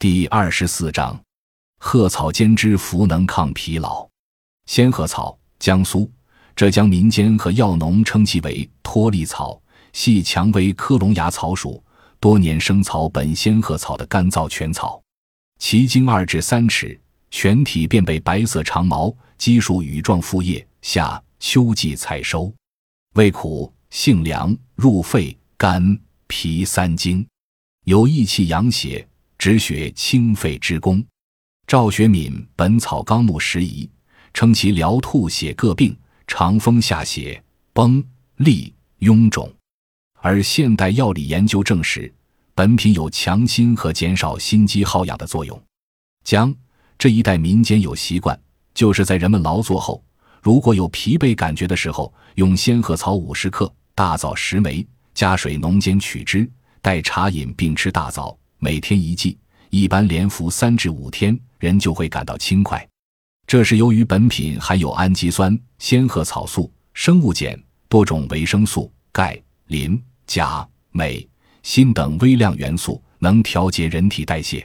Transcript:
第二十四章，鹤草煎汁服能抗疲劳。仙鹤草，江苏、浙江民间和药农称其为脱力草，系蔷薇科龙芽草属多年生草本仙鹤草的干燥全草。其茎二至三尺，全体遍被白色长毛，基属羽状复叶。夏秋季采收。味苦，性凉，入肺、肝、脾三经，有益气养血。止血清肺之功。赵学敏《本草纲目拾遗》称其疗吐血各病、长风下血、崩痢、臃肿。而现代药理研究证实，本品有强心和减少心肌耗氧的作用。姜这一代民间有习惯，就是在人们劳作后，如果有疲惫感觉的时候，用仙鹤草五十克、大枣十枚，加水浓煎取汁，代茶饮并吃大枣。每天一剂，一般连服三至五天，人就会感到轻快。这是由于本品含有氨基酸、仙鹤草素、生物碱、多种维生素、钙、磷、钾、镁、锌等微量元素，能调节人体代谢。